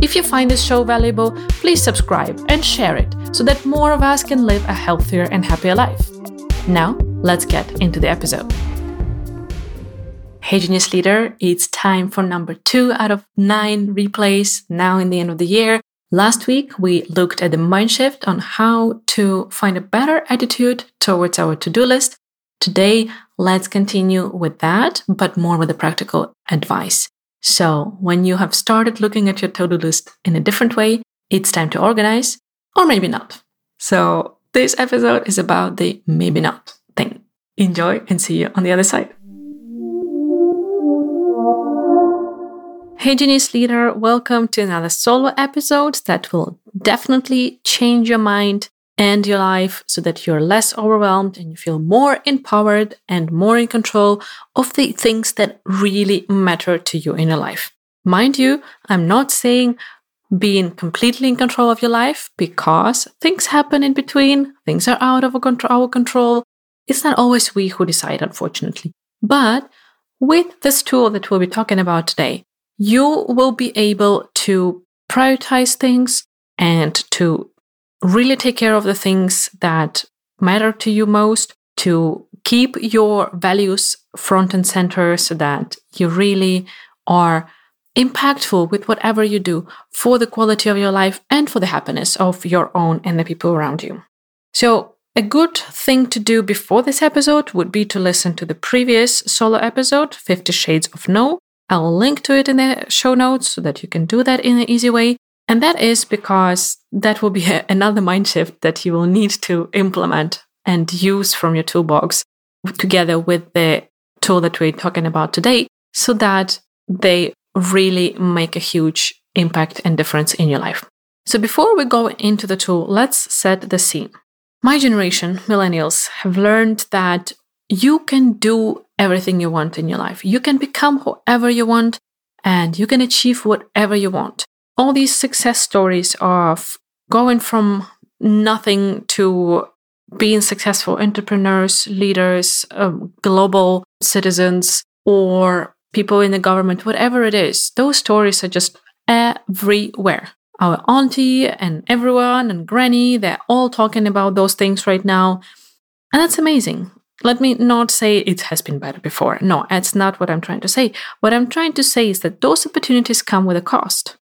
If you find this show valuable, please subscribe and share it so that more of us can live a healthier and happier life. Now, let's get into the episode. Hey, Genius Leader, it's time for number two out of nine replays now in the end of the year. Last week, we looked at the mind shift on how to find a better attitude towards our to do list. Today, let's continue with that, but more with the practical advice. So, when you have started looking at your to do list in a different way, it's time to organize, or maybe not. So, this episode is about the maybe not thing. Enjoy and see you on the other side. Hey, Genius Leader, welcome to another solo episode that will definitely change your mind and your life so that you're less overwhelmed and you feel more empowered and more in control of the things that really matter to you in your life. Mind you, I'm not saying being completely in control of your life because things happen in between, things are out of our control. It's not always we who decide, unfortunately. But with this tool that we'll be talking about today, you will be able to prioritize things and to really take care of the things that matter to you most, to keep your values front and center so that you really are impactful with whatever you do for the quality of your life and for the happiness of your own and the people around you. So, a good thing to do before this episode would be to listen to the previous solo episode, 50 Shades of No. I'll link to it in the show notes so that you can do that in an easy way. And that is because that will be a, another mind shift that you will need to implement and use from your toolbox together with the tool that we're talking about today so that they really make a huge impact and difference in your life. So before we go into the tool, let's set the scene. My generation, millennials, have learned that you can do everything you want in your life. You can become whoever you want and you can achieve whatever you want all these success stories of going from nothing to being successful entrepreneurs, leaders, um, global citizens, or people in the government, whatever it is, those stories are just everywhere. Our auntie and everyone and granny, they're all talking about those things right now. And that's amazing. Let me not say it has been better before. No, that's not what I'm trying to say. What I'm trying to say is that those opportunities come with a cost.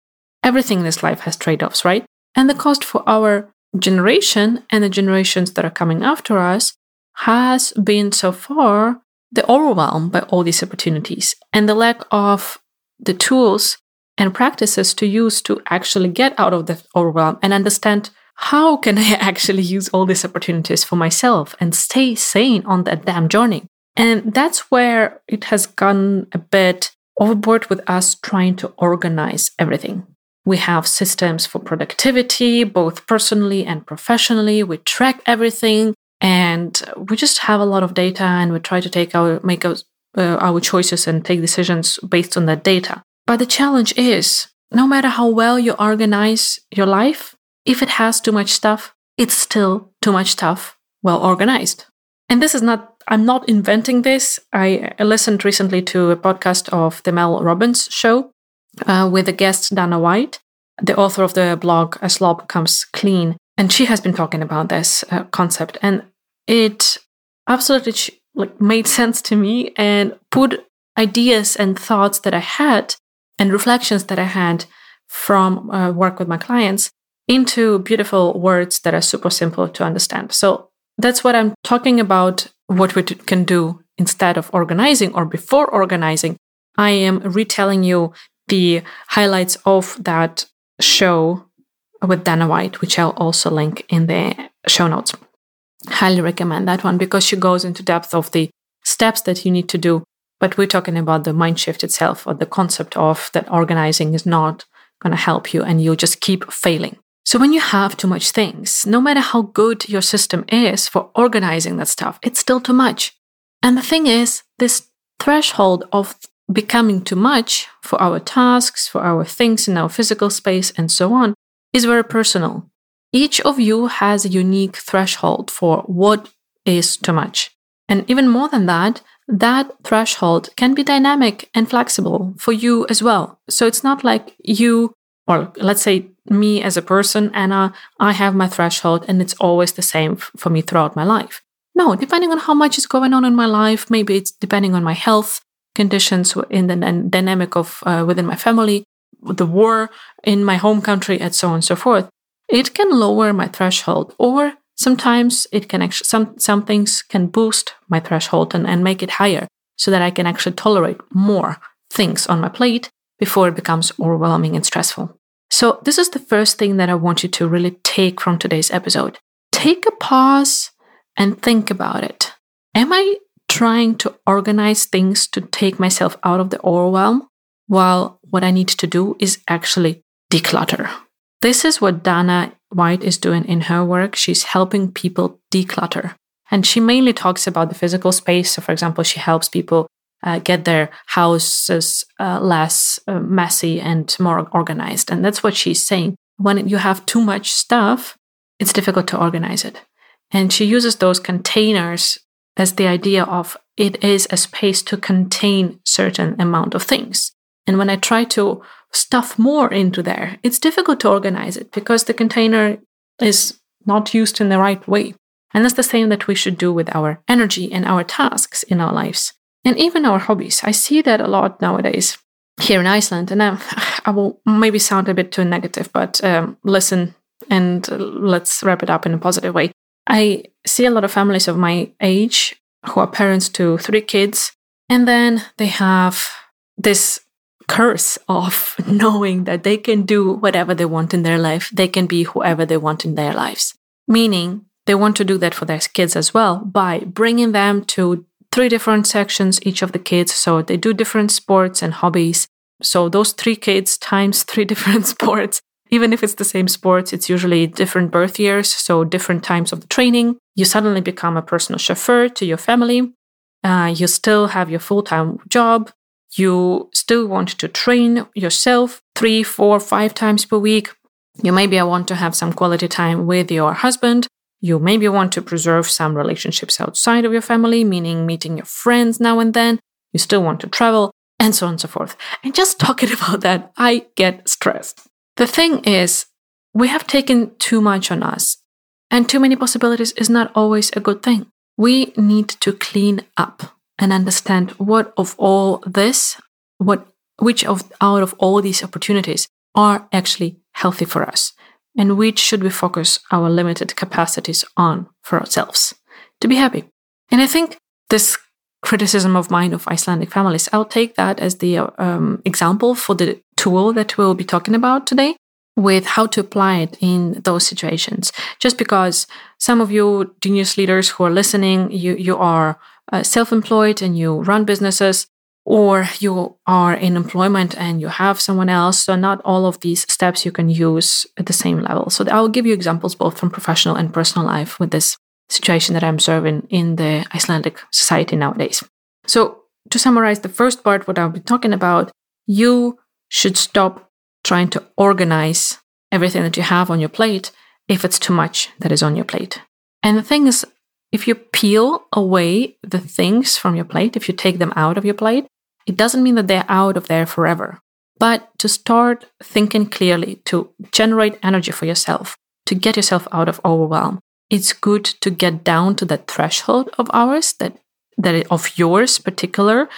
Everything in this life has trade offs, right? And the cost for our generation and the generations that are coming after us has been so far the overwhelm by all these opportunities and the lack of the tools and practices to use to actually get out of the overwhelm and understand how can I actually use all these opportunities for myself and stay sane on that damn journey. And that's where it has gone a bit overboard with us trying to organize everything. We have systems for productivity, both personally and professionally. We track everything and we just have a lot of data and we try to take our, make our, uh, our choices and take decisions based on that data. But the challenge is no matter how well you organize your life, if it has too much stuff, it's still too much stuff well organized. And this is not, I'm not inventing this. I listened recently to a podcast of the Mel Robbins show uh, with the guest Dana White, the author of the blog A Slob Comes Clean. And she has been talking about this uh, concept. And it absolutely like made sense to me and put ideas and thoughts that I had and reflections that I had from uh, work with my clients into beautiful words that are super simple to understand. So that's what I'm talking about what we can do instead of organizing or before organizing. I am retelling you the highlights of that show with Dana White, which I'll also link in the show notes. Highly recommend that one because she goes into depth of the steps that you need to do. But we're talking about the mind shift itself or the concept of that organizing is not going to help you and you'll just keep failing. So when you have too much things, no matter how good your system is for organizing that stuff, it's still too much. And the thing is, this threshold of becoming too much for our tasks, for our things in our physical space, and so on, is very personal. Each of you has a unique threshold for what is too much. And even more than that, that threshold can be dynamic and flexible for you as well. So it's not like you, or let's say me as a person, Anna, I have my threshold and it's always the same for me throughout my life. No, depending on how much is going on in my life, maybe it's depending on my health conditions in the dynamic of uh, within my family, the war in my home country, and so on and so forth. It can lower my threshold or sometimes it can actually some some things can boost my threshold and, and make it higher so that I can actually tolerate more things on my plate before it becomes overwhelming and stressful. So this is the first thing that I want you to really take from today's episode. Take a pause and think about it. Am I trying to organize things to take myself out of the overwhelm while what I need to do is actually declutter? This is what Dana White is doing in her work. She's helping people declutter. And she mainly talks about the physical space. So, for example, she helps people uh, get their houses uh, less uh, messy and more organized. And that's what she's saying. When you have too much stuff, it's difficult to organize it. And she uses those containers as the idea of it is a space to contain certain amount of things. And when I try to stuff more into there, it's difficult to organize it because the container is not used in the right way. And that's the same that we should do with our energy and our tasks in our lives and even our hobbies. I see that a lot nowadays here in Iceland. And I, I will maybe sound a bit too negative, but um, listen and let's wrap it up in a positive way. I see a lot of families of my age who are parents to three kids, and then they have this curse of knowing that they can do whatever they want in their life. They can be whoever they want in their lives. Meaning, they want to do that for their kids as well by bringing them to three different sections, each of the kids. So they do different sports and hobbies. So those three kids times three different sports even if it's the same sports, it's usually different birth years, so different times of the training. You suddenly become a personal chauffeur to your family. Uh, you still have your full time job. You still want to train yourself three, four, five times per week. You maybe want to have some quality time with your husband. You maybe want to preserve some relationships outside of your family, meaning meeting your friends now and then. You still want to travel, and so on and so forth. And just talking about that, I get stressed. The thing is, we have taken too much on us, and too many possibilities is not always a good thing. We need to clean up and understand what of all this, what which of out of all these opportunities are actually healthy for us, and which should we focus our limited capacities on for ourselves to be happy. And I think this criticism of mine of Icelandic families, I'll take that as the um, example for the tool that we'll be talking about today with how to apply it in those situations. Just because some of you genius leaders who are listening, you, you are uh, self employed and you run businesses, or you are in employment and you have someone else. So, not all of these steps you can use at the same level. So, I'll give you examples both from professional and personal life with this situation that I'm observing in the Icelandic society nowadays. So, to summarize the first part, what I'll be talking about, you should stop trying to organize everything that you have on your plate if it's too much that is on your plate. And the thing is, if you peel away the things from your plate, if you take them out of your plate, it doesn't mean that they're out of there forever. But to start thinking clearly, to generate energy for yourself, to get yourself out of overwhelm, it's good to get down to that threshold of ours, that, that of yours particular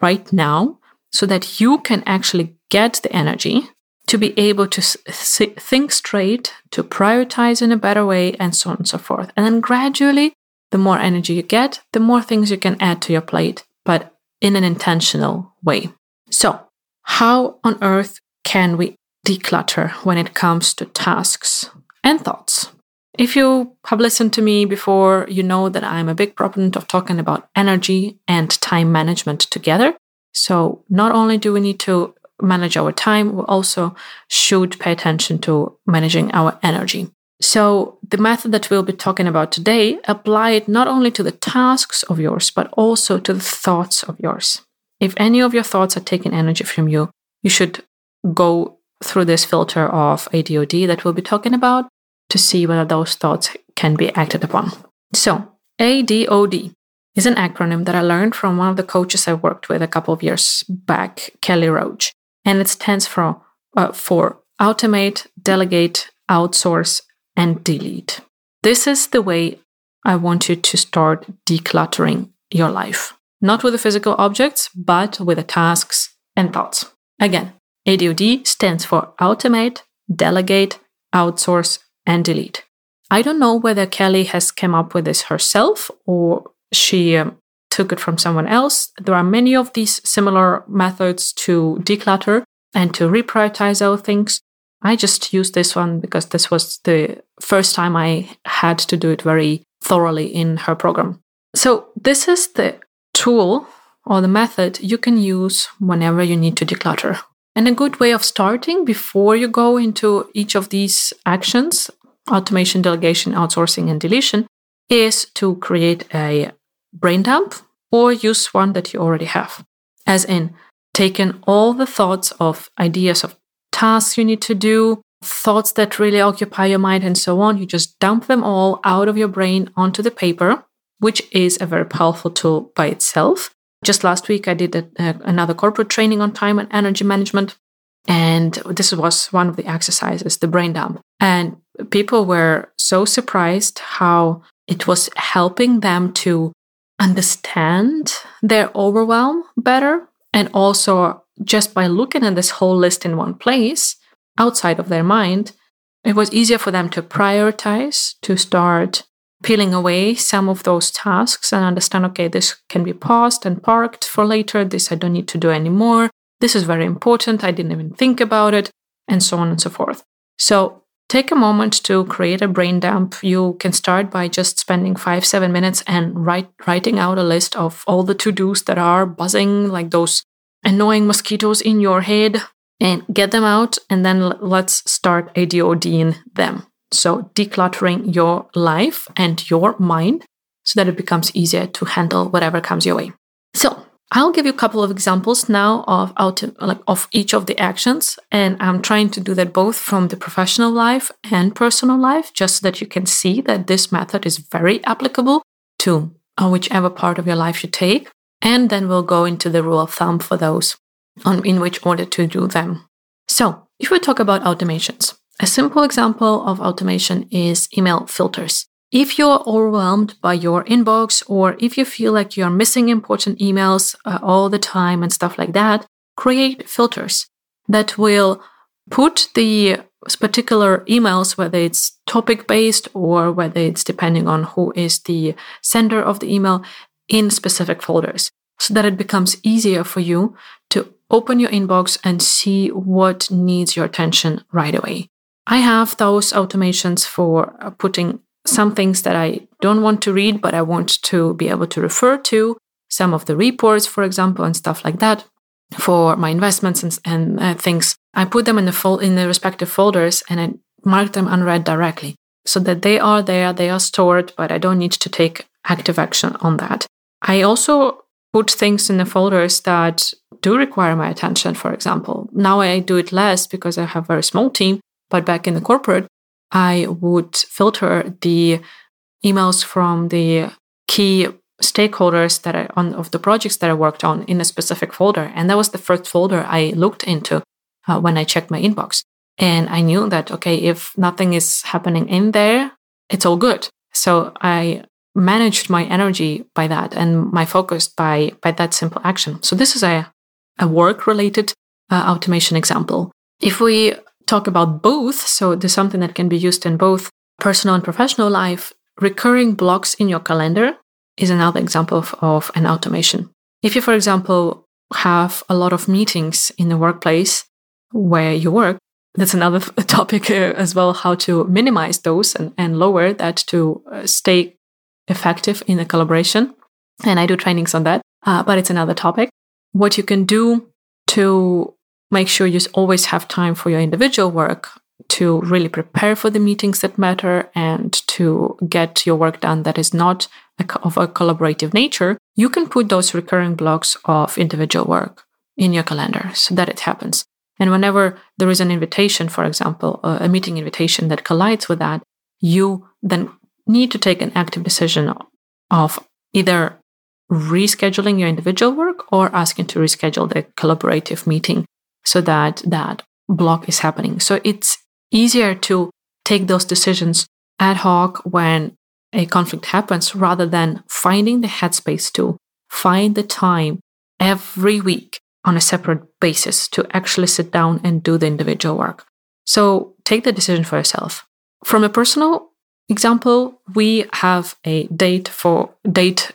right now, so that you can actually get the energy to be able to think straight, to prioritize in a better way, and so on and so forth. And then gradually, the more energy you get, the more things you can add to your plate, but in an intentional way. So, how on earth can we declutter when it comes to tasks and thoughts? If you have listened to me before, you know that I'm a big proponent of talking about energy and time management together. So, not only do we need to manage our time, we also should pay attention to managing our energy. So, the method that we'll be talking about today apply it not only to the tasks of yours, but also to the thoughts of yours. If any of your thoughts are taking energy from you, you should go through this filter of ADOD that we'll be talking about to see whether those thoughts can be acted upon. So, ADOD is an acronym that I learned from one of the coaches I worked with a couple of years back, Kelly Roach. And it stands for, uh, for automate, delegate, outsource, and delete. This is the way I want you to start decluttering your life. Not with the physical objects, but with the tasks and thoughts. Again, ADOD stands for automate, delegate, outsource, and delete. I don't know whether Kelly has come up with this herself or she um, took it from someone else. There are many of these similar methods to declutter and to reprioritize our things. I just used this one because this was the first time I had to do it very thoroughly in her program. So, this is the tool or the method you can use whenever you need to declutter. And a good way of starting before you go into each of these actions automation, delegation, outsourcing, and deletion is to create a brain dump or use one that you already have. As in, taking all the thoughts of ideas of tasks you need to do, thoughts that really occupy your mind, and so on. You just dump them all out of your brain onto the paper, which is a very powerful tool by itself. Just last week, I did a, a, another corporate training on time and energy management. And this was one of the exercises, the brain dump. And people were so surprised how it was helping them to understand their overwhelm better. And also, just by looking at this whole list in one place outside of their mind, it was easier for them to prioritize, to start peeling away some of those tasks and understand okay, this can be paused and parked for later. This I don't need to do anymore. This is very important. I didn't even think about it, and so on and so forth. So, Take a moment to create a brain dump. You can start by just spending five, seven minutes and write, writing out a list of all the to dos that are buzzing, like those annoying mosquitoes in your head, and get them out. And then let's start ADODing them. So, decluttering your life and your mind so that it becomes easier to handle whatever comes your way. So, I'll give you a couple of examples now of auto, like of each of the actions, and I'm trying to do that both from the professional life and personal life, just so that you can see that this method is very applicable to uh, whichever part of your life you take. And then we'll go into the rule of thumb for those on in which order to do them. So, if we talk about automations, a simple example of automation is email filters. If you're overwhelmed by your inbox or if you feel like you're missing important emails uh, all the time and stuff like that, create filters that will put the particular emails, whether it's topic based or whether it's depending on who is the sender of the email, in specific folders so that it becomes easier for you to open your inbox and see what needs your attention right away. I have those automations for uh, putting some things that I don't want to read, but I want to be able to refer to, some of the reports, for example, and stuff like that for my investments and, and uh, things. I put them in the fol- in the respective folders and I mark them unread directly so that they are there, they are stored, but I don't need to take active action on that. I also put things in the folders that do require my attention, for example. Now I do it less because I have a very small team, but back in the corporate, I would filter the emails from the key stakeholders that I on of the projects that I worked on in a specific folder, and that was the first folder I looked into uh, when I checked my inbox. And I knew that okay, if nothing is happening in there, it's all good. So I managed my energy by that and my focus by by that simple action. So this is a a work related uh, automation example. If we talk about both, so there's something that can be used in both personal and professional life, recurring blocks in your calendar is another example of, of an automation. If you, for example, have a lot of meetings in the workplace where you work, that's another topic uh, as well how to minimize those and, and lower that to uh, stay effective in the collaboration. And I do trainings on that, uh, but it's another topic. What you can do to make sure you always have time for your individual work to really prepare for the meetings that matter and to get your work done that is not of a collaborative nature, you can put those recurring blocks of individual work in your calendar so that it happens. And whenever there is an invitation, for example, a meeting invitation that collides with that, you then need to take an active decision of either rescheduling your individual work or asking to reschedule the collaborative meeting so that that block is happening. So it's easier to take those decisions ad hoc when a conflict happens rather than finding the headspace to find the time every week on a separate basis to actually sit down and do the individual work. So take the decision for yourself. From a personal example, we have a date for date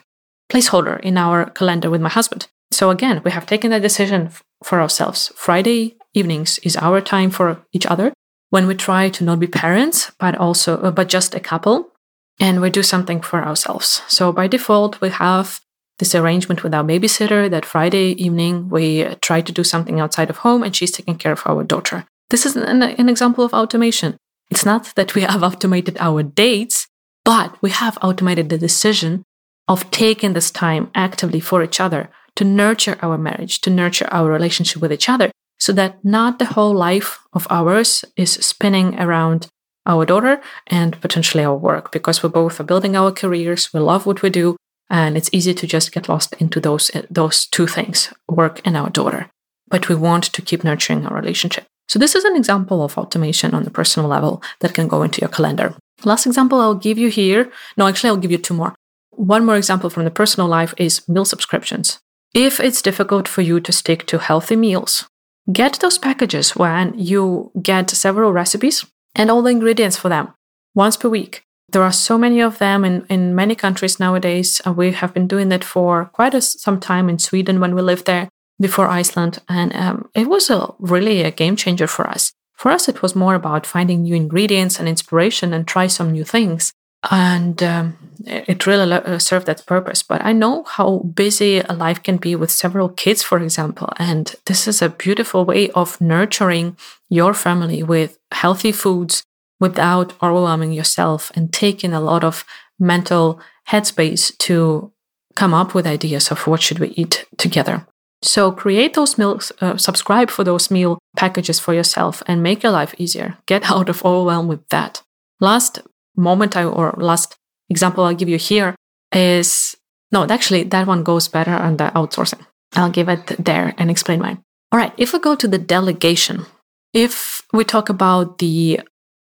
placeholder in our calendar with my husband. So again, we have taken that decision for ourselves. Friday evenings is our time for each other when we try to not be parents, but also uh, but just a couple, and we do something for ourselves. So by default, we have this arrangement with our babysitter that Friday evening we try to do something outside of home, and she's taking care of our daughter. This is an, an example of automation. It's not that we have automated our dates, but we have automated the decision of taking this time actively for each other to nurture our marriage, to nurture our relationship with each other, so that not the whole life of ours is spinning around our daughter and potentially our work, because we both are building our careers, we love what we do, and it's easy to just get lost into those those two things, work and our daughter. But we want to keep nurturing our relationship. So this is an example of automation on the personal level that can go into your calendar. Last example I'll give you here. No, actually I'll give you two more. One more example from the personal life is meal subscriptions. If it's difficult for you to stick to healthy meals, get those packages when you get several recipes and all the ingredients for them once per week. There are so many of them in, in many countries nowadays. And we have been doing that for quite a, some time in Sweden when we lived there before Iceland. And um, it was a, really a game changer for us. For us, it was more about finding new ingredients and inspiration and try some new things and um, it really uh, served that purpose. But I know how busy a life can be with several kids, for example, and this is a beautiful way of nurturing your family with healthy foods without overwhelming yourself and taking a lot of mental headspace to come up with ideas of what should we eat together. So create those meals, uh, subscribe for those meal packages for yourself and make your life easier. Get out of overwhelm with that. Last moment I, or last example I'll give you here is no, actually, that one goes better on the outsourcing. I'll give it there and explain why. All right, if we go to the delegation, if we talk about the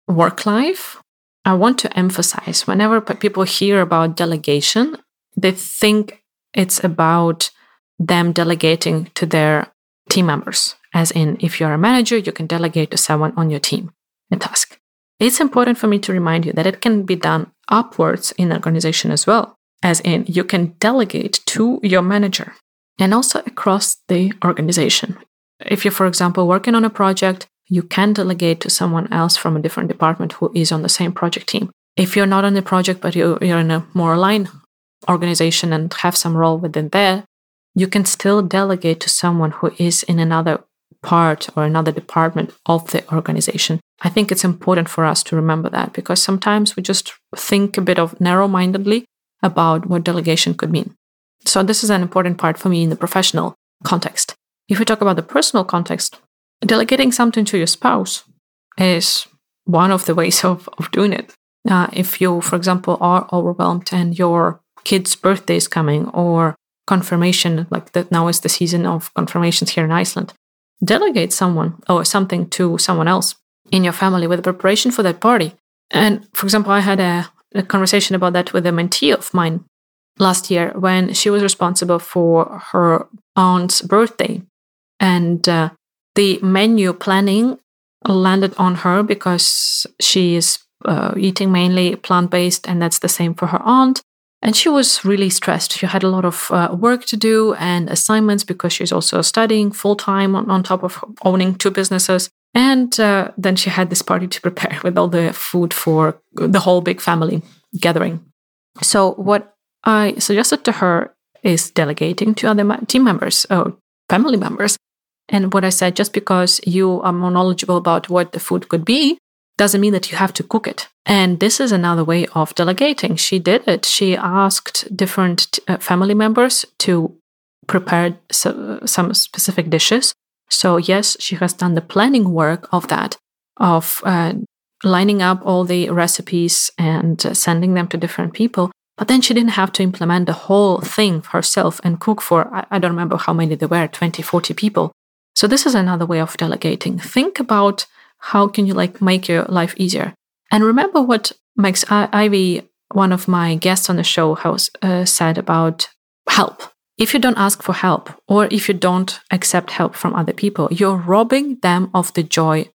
work life, I want to emphasize whenever people hear about delegation, they think it's about them delegating to their team members. As in, if you're a manager, you can delegate to someone on your team a task. It's important for me to remind you that it can be done upwards in an organization as well, as in you can delegate to your manager and also across the organization. If you're, for example, working on a project, you can delegate to someone else from a different department who is on the same project team. If you're not on the project, but you're in a more aligned organization and have some role within there, you can still delegate to someone who is in another part or another department of the organization. I think it's important for us to remember that because sometimes we just think a bit of narrow mindedly about what delegation could mean. So, this is an important part for me in the professional context. If we talk about the personal context, delegating something to your spouse is one of the ways of, of doing it. Uh, if you, for example, are overwhelmed and your kid's birthday is coming or confirmation, like that now is the season of confirmations here in Iceland, delegate someone or something to someone else in your family with preparation for that party. And for example, I had a, a conversation about that with a mentee of mine last year when she was responsible for her aunt's birthday. And uh, the menu planning landed on her because she is uh, eating mainly plant based, and that's the same for her aunt. And she was really stressed. She had a lot of uh, work to do and assignments because she's also studying full time on, on top of owning two businesses. And uh, then she had this party to prepare with all the food for the whole big family gathering. So, what I suggested to her is delegating to other team members or family members And what I said, just because you are more knowledgeable about what the food could be, doesn't mean that you have to cook it. And this is another way of delegating. She did it. She asked different uh, family members to prepare so, some specific dishes. So, yes, she has done the planning work of that, of uh, lining up all the recipes and uh, sending them to different people. But then she didn't have to implement the whole thing herself and cook for, I, I don't remember how many there were, 20, 40 people. So this is another way of delegating. Think about how can you like make your life easier. And remember what Max Iwey, one of my guests on the show, has uh, said about help. If you don't ask for help, or if you don't accept help from other people, you're robbing them of the joy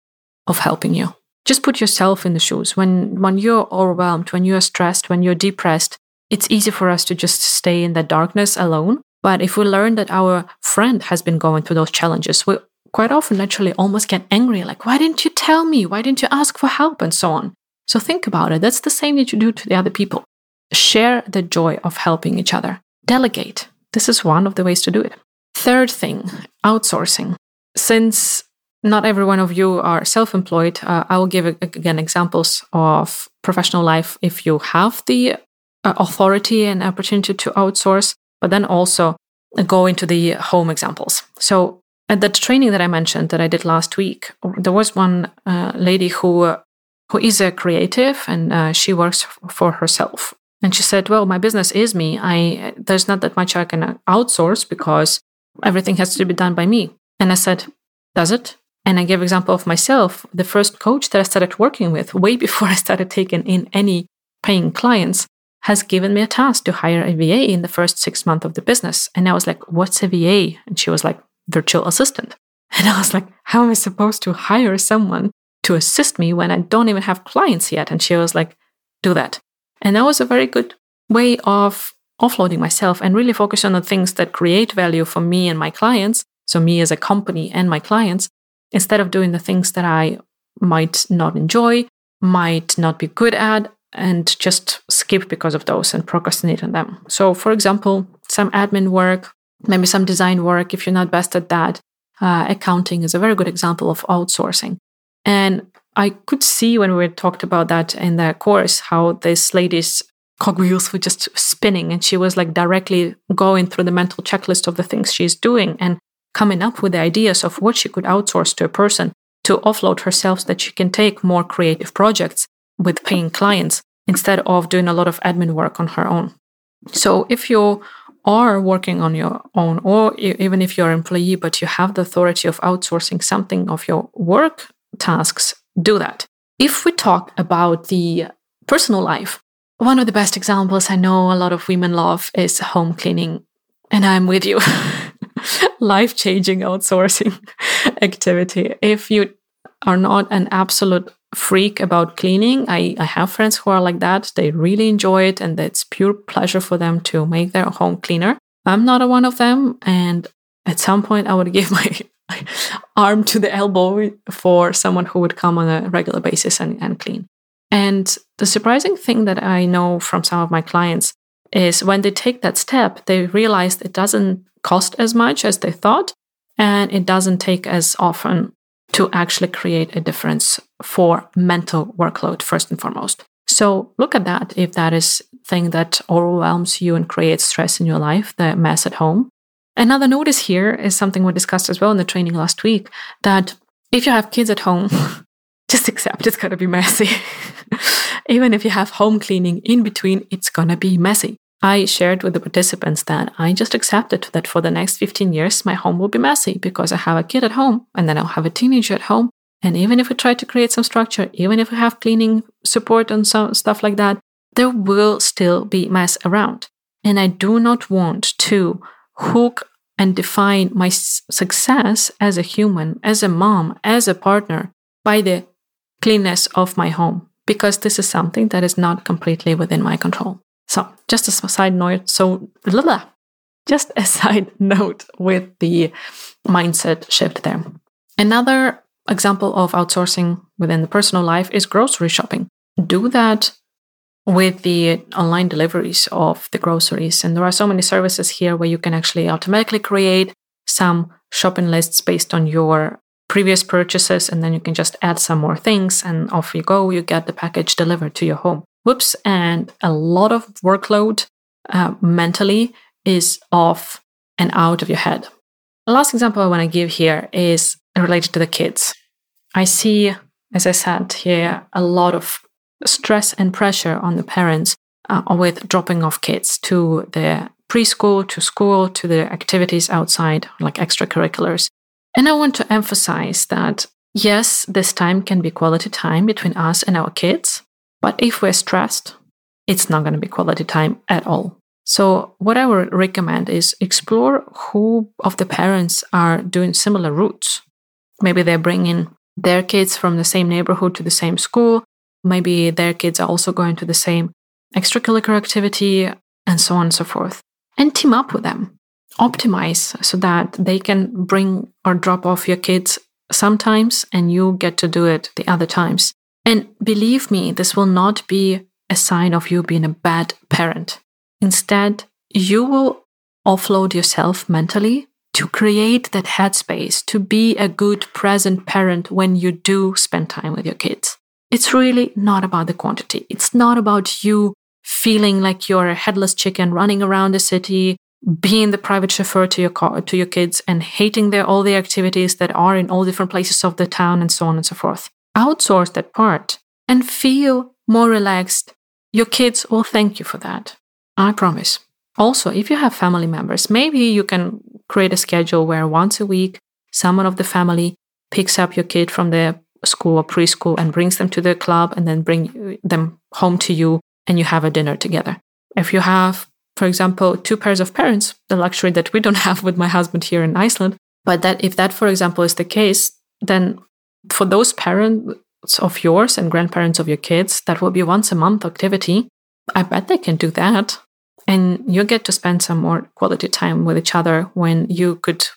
of helping you. Just put yourself in the shoes. When when you're overwhelmed, when you're stressed, when you're depressed, it's easy for us to just stay in the darkness alone. But if we learn that our friend has been going through those challenges, we quite often naturally almost get angry, like, why didn't you tell me? Why didn't you ask for help? And so on. So think about it. That's the same that you do to the other people. Share the joy of helping each other. Delegate. This is one of the ways to do it. Third thing, outsourcing. Since not every one of you are self employed, uh, I will give again examples of professional life if you have the uh, authority and opportunity to outsource, but then also go into the home examples. So, at that training that I mentioned that I did last week, there was one uh, lady who who is a creative and uh, she works for herself. And she said, "Well, my business is me. I there's not that much I can outsource because everything has to be done by me." And I said, "Does it?" And I gave example of myself. The first coach that I started working with, way before I started taking in any paying clients, has given me a task to hire a VA in the first six months of the business. And I was like, what's a VA? And she was like, virtual assistant. And I was like, how am I supposed to hire someone to assist me when I don't even have clients yet? And she was like, do that. And that was a very good way of offloading myself and really focus on the things that create value for me and my clients. So, me as a company and my clients, instead of doing the things that I might not enjoy, might not be good at, and just skip because of those and procrastinate on them. So, for example, some admin work, maybe some design work, if you're not best at that, uh, accounting is a very good example of outsourcing. And I could see when we talked about that in the course how this lady's cogwheels were just spinning and she was like directly going through the mental checklist of the things she's doing and coming up with the ideas of what she could outsource to a person to offload herself so that she can take more creative projects with paying clients instead of doing a lot of admin work on her own. So if you are working on your own, or even if you're an employee, but you have the authority of outsourcing something of your work tasks, do that. If we talk about the personal life, one of the best examples I know a lot of women love is home cleaning. And I'm with you. Life changing outsourcing activity. If you are not an absolute freak about cleaning. I, I have friends who are like that. They really enjoy it and it's pure pleasure for them to make their home cleaner. I'm not a one of them. And at some point, I would give my, arm to the elbow for someone who would come on a regular basis and, and clean. And the surprising thing that I know from some of my clients is when they take that step, they realize it doesn't cost as much as they thought and it doesn't take as often to actually create a difference for mental workload first and foremost. So look at that if that is thing that overwhelms you and creates stress in your life, the mess at home. Another notice here is something we discussed as well in the training last week that if you have kids at home, just accept it's going to be messy. Even if you have home cleaning in between, it's going to be messy. I shared with the participants that I just accepted that for the next 15 years, my home will be messy because I have a kid at home and then I'll have a teenager at home. And even if we try to create some structure, even if we have cleaning support and some stuff like that, there will still be mess around. And I do not want to hook and define my success as a human, as a mom, as a partner by the cleanness of my home, because this is something that is not completely within my control. So, just a side note. So, blah, blah, just a side note with the mindset shift there. Another example of outsourcing within the personal life is grocery shopping. Do that with the online deliveries of the groceries. And there are so many services here where you can actually automatically create some shopping lists based on your previous purchases, and then you can just add some more things, and off you go. You get the package delivered to your home. Whoops! And a lot of workload uh, mentally is off and out of your head. The last example I want to give here is related to the kids. I see, as I said here, a lot of stress and pressure on the parents uh, with dropping off kids to the preschool, to school, to the activities outside, like extracurriculars. And I want to emphasize that yes, this time can be quality time between us and our kids, but if we're stressed, it's not going to be quality time at all. So, what I would recommend is explore who of the parents are doing similar routes. Maybe they're bringing their kids from the same neighborhood to the same school. Maybe their kids are also going to the same extracurricular activity, and so on and so forth. And team up with them. Optimize so that they can bring or drop off your kids sometimes and you get to do it the other times. And believe me, this will not be a sign of you being a bad parent. Instead, you will offload yourself mentally to create that headspace to be a good present parent when you do spend time with your kids. It's really not about the quantity. It's not about you feeling like you're a headless chicken running around the city, being the private chauffeur to your car, to your kids and hating their all the activities that are in all different places of the town and so on and so forth. Outsource that part and feel more relaxed. Your kids will thank you for that. I promise. Also, if you have family members, maybe you can create a schedule where once a week someone of the family picks up your kid from the school or preschool and brings them to the club and then bring them home to you and you have a dinner together. If you have, for example, two pairs of parents, the luxury that we don't have with my husband here in Iceland, but that if that, for example, is the case, then for those parents of yours and grandparents of your kids, that will be once a month activity. I bet they can do that. And you get to spend some more quality time with each other when you could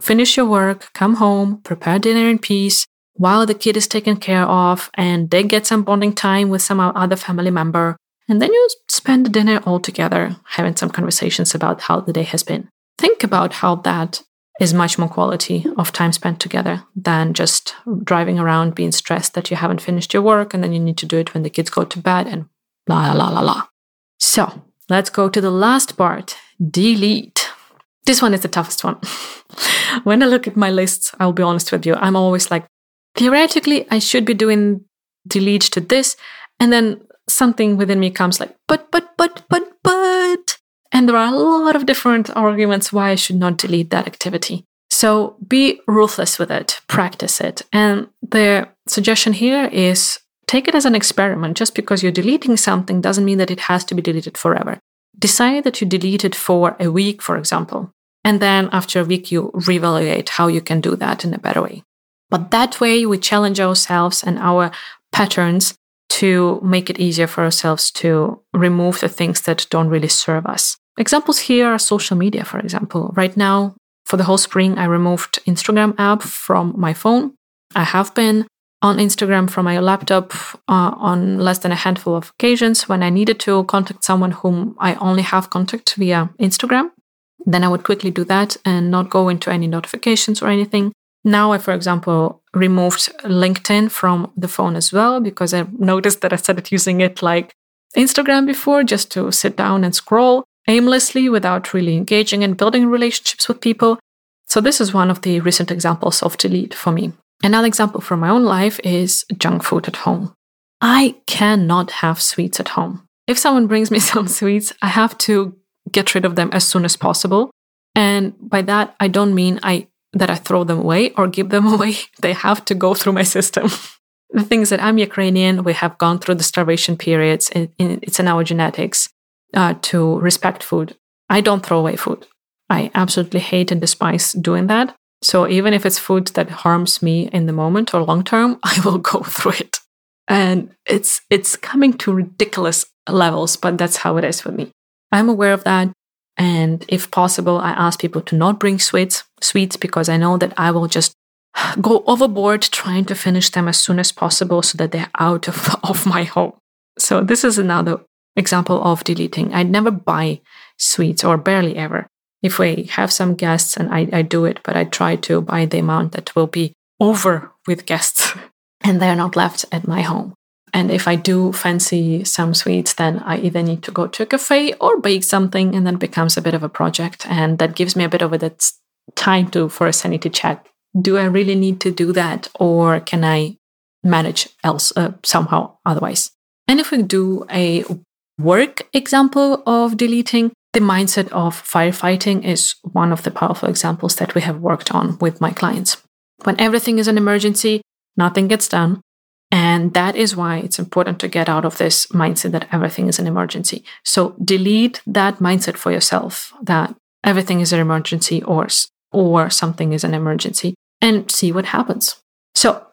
finish your work, come home, prepare dinner in peace, while the kid is taken care of and they get some bonding time with some other family member. And then you spend the dinner all together, having some conversations about how the day has been. Think about how that is much more quality of time spent together than just driving around being stressed that you haven't finished your work and then you need to do it when the kids go to bed and la la la la. So let's go to the last part delete. This one is the toughest one. when I look at my lists, I'll be honest with you, I'm always like, theoretically, I should be doing delete to this. And then something within me comes like, but, but, but, but, but. And there are a lot of different arguments why I should not delete that activity. So be ruthless with it, practice it. And the suggestion here is take it as an experiment. Just because you're deleting something doesn't mean that it has to be deleted forever. Decide that you delete it for a week, for example. And then after a week, you reevaluate how you can do that in a better way. But that way, we challenge ourselves and our patterns to make it easier for ourselves to remove the things that don't really serve us. Examples here are social media, for example. Right now, for the whole spring, I removed Instagram app from my phone. I have been on Instagram from my laptop uh, on less than a handful of occasions when I needed to contact someone whom I only have contact via Instagram. Then I would quickly do that and not go into any notifications or anything. Now, I, for example, removed LinkedIn from the phone as well because I noticed that I started using it like Instagram before just to sit down and scroll aimlessly without really engaging and building relationships with people. So, this is one of the recent examples of delete for me. Another example from my own life is junk food at home. I cannot have sweets at home. If someone brings me some sweets, I have to get rid of them as soon as possible. And by that, I don't mean I that I throw them away or give them away. They have to go through my system. the thing is that I'm Ukrainian. We have gone through the starvation periods. And it's in our genetics uh, to respect food. I don't throw away food. I absolutely hate and despise doing that. So even if it's food that harms me in the moment or long term, I will go through it. And it's it's coming to ridiculous levels, but that's how it is for me. I'm aware of that. And if possible, I ask people to not bring sweets, sweets because I know that I will just go overboard trying to finish them as soon as possible so that they're out of, of my home. So this is another example of deleting. I never buy sweets or barely ever. if we have some guests and I, I do it, but I try to buy the amount that will be over with guests and they're not left at my home. And if I do fancy some sweets, then I either need to go to a cafe or bake something, and then becomes a bit of a project. And that gives me a bit of a time to for a sanity check. Do I really need to do that, or can I manage else uh, somehow otherwise? And if we do a work example of deleting, the mindset of firefighting is one of the powerful examples that we have worked on with my clients. When everything is an emergency, nothing gets done. And that is why it's important to get out of this mindset that everything is an emergency. So delete that mindset for yourself that everything is an emergency or, or something is an emergency and see what happens. So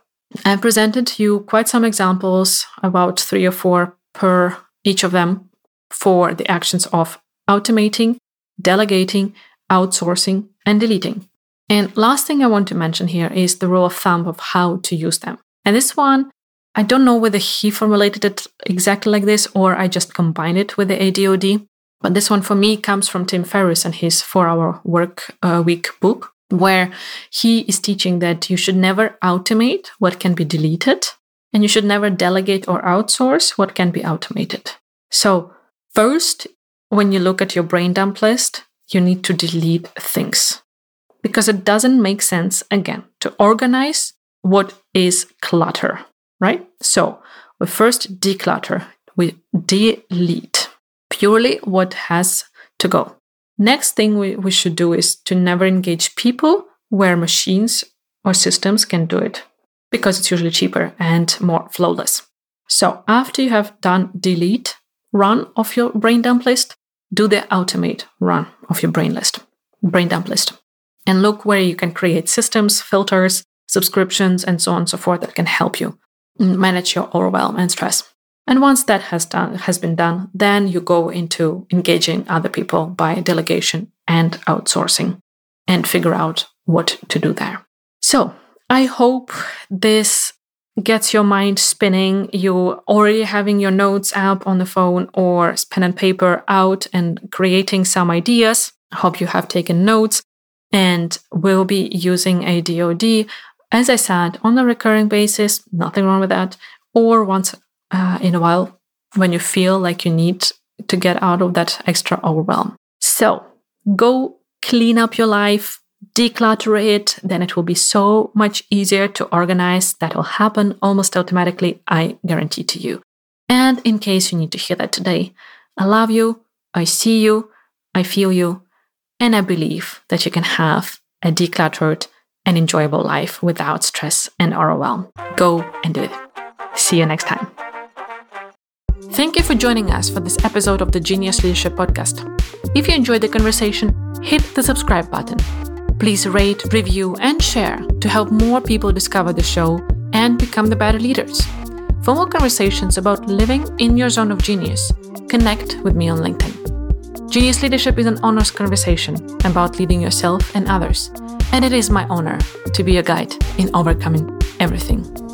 I've presented to you quite some examples, about three or four per each of them for the actions of automating, delegating, outsourcing, and deleting. And last thing I want to mention here is the rule of thumb of how to use them. And this one, I don't know whether he formulated it exactly like this or I just combined it with the ADOD. But this one for me comes from Tim Ferriss and his four hour work uh, week book, where he is teaching that you should never automate what can be deleted and you should never delegate or outsource what can be automated. So, first, when you look at your brain dump list, you need to delete things because it doesn't make sense, again, to organize what is clutter, right? So we first declutter, we delete purely what has to go. Next thing we, we should do is to never engage people where machines or systems can do it because it's usually cheaper and more flawless. So after you have done delete run of your brain dump list, do the automate run of your brain list, brain dump list and look where you can create systems, filters, subscriptions, and so on and so forth that can help you manage your overwhelm and stress. And once that has done has been done, then you go into engaging other people by delegation and outsourcing and figure out what to do there. So I hope this gets your mind spinning. You already having your notes app on the phone or pen and paper out and creating some ideas. I hope you have taken notes and we'll be using ADOD, as I said, on a recurring basis, nothing wrong with that, or once uh, in a while when you feel like you need to get out of that extra overwhelm. So go clean up your life, declutter it, then it will be so much easier to organize. That will happen almost automatically, I guarantee to you. And in case you need to hear that today, I love you, I see you, I feel you, and I believe that you can have a decluttered and enjoyable life without stress and overwhelm. Go and do it. See you next time. Thank you for joining us for this episode of the Genius Leadership Podcast. If you enjoyed the conversation, hit the subscribe button. Please rate, review, and share to help more people discover the show and become the better leaders. For more conversations about living in your zone of genius, connect with me on LinkedIn. Genius Leadership is an honest conversation about leading yourself and others, and it is my honor to be a guide in overcoming everything.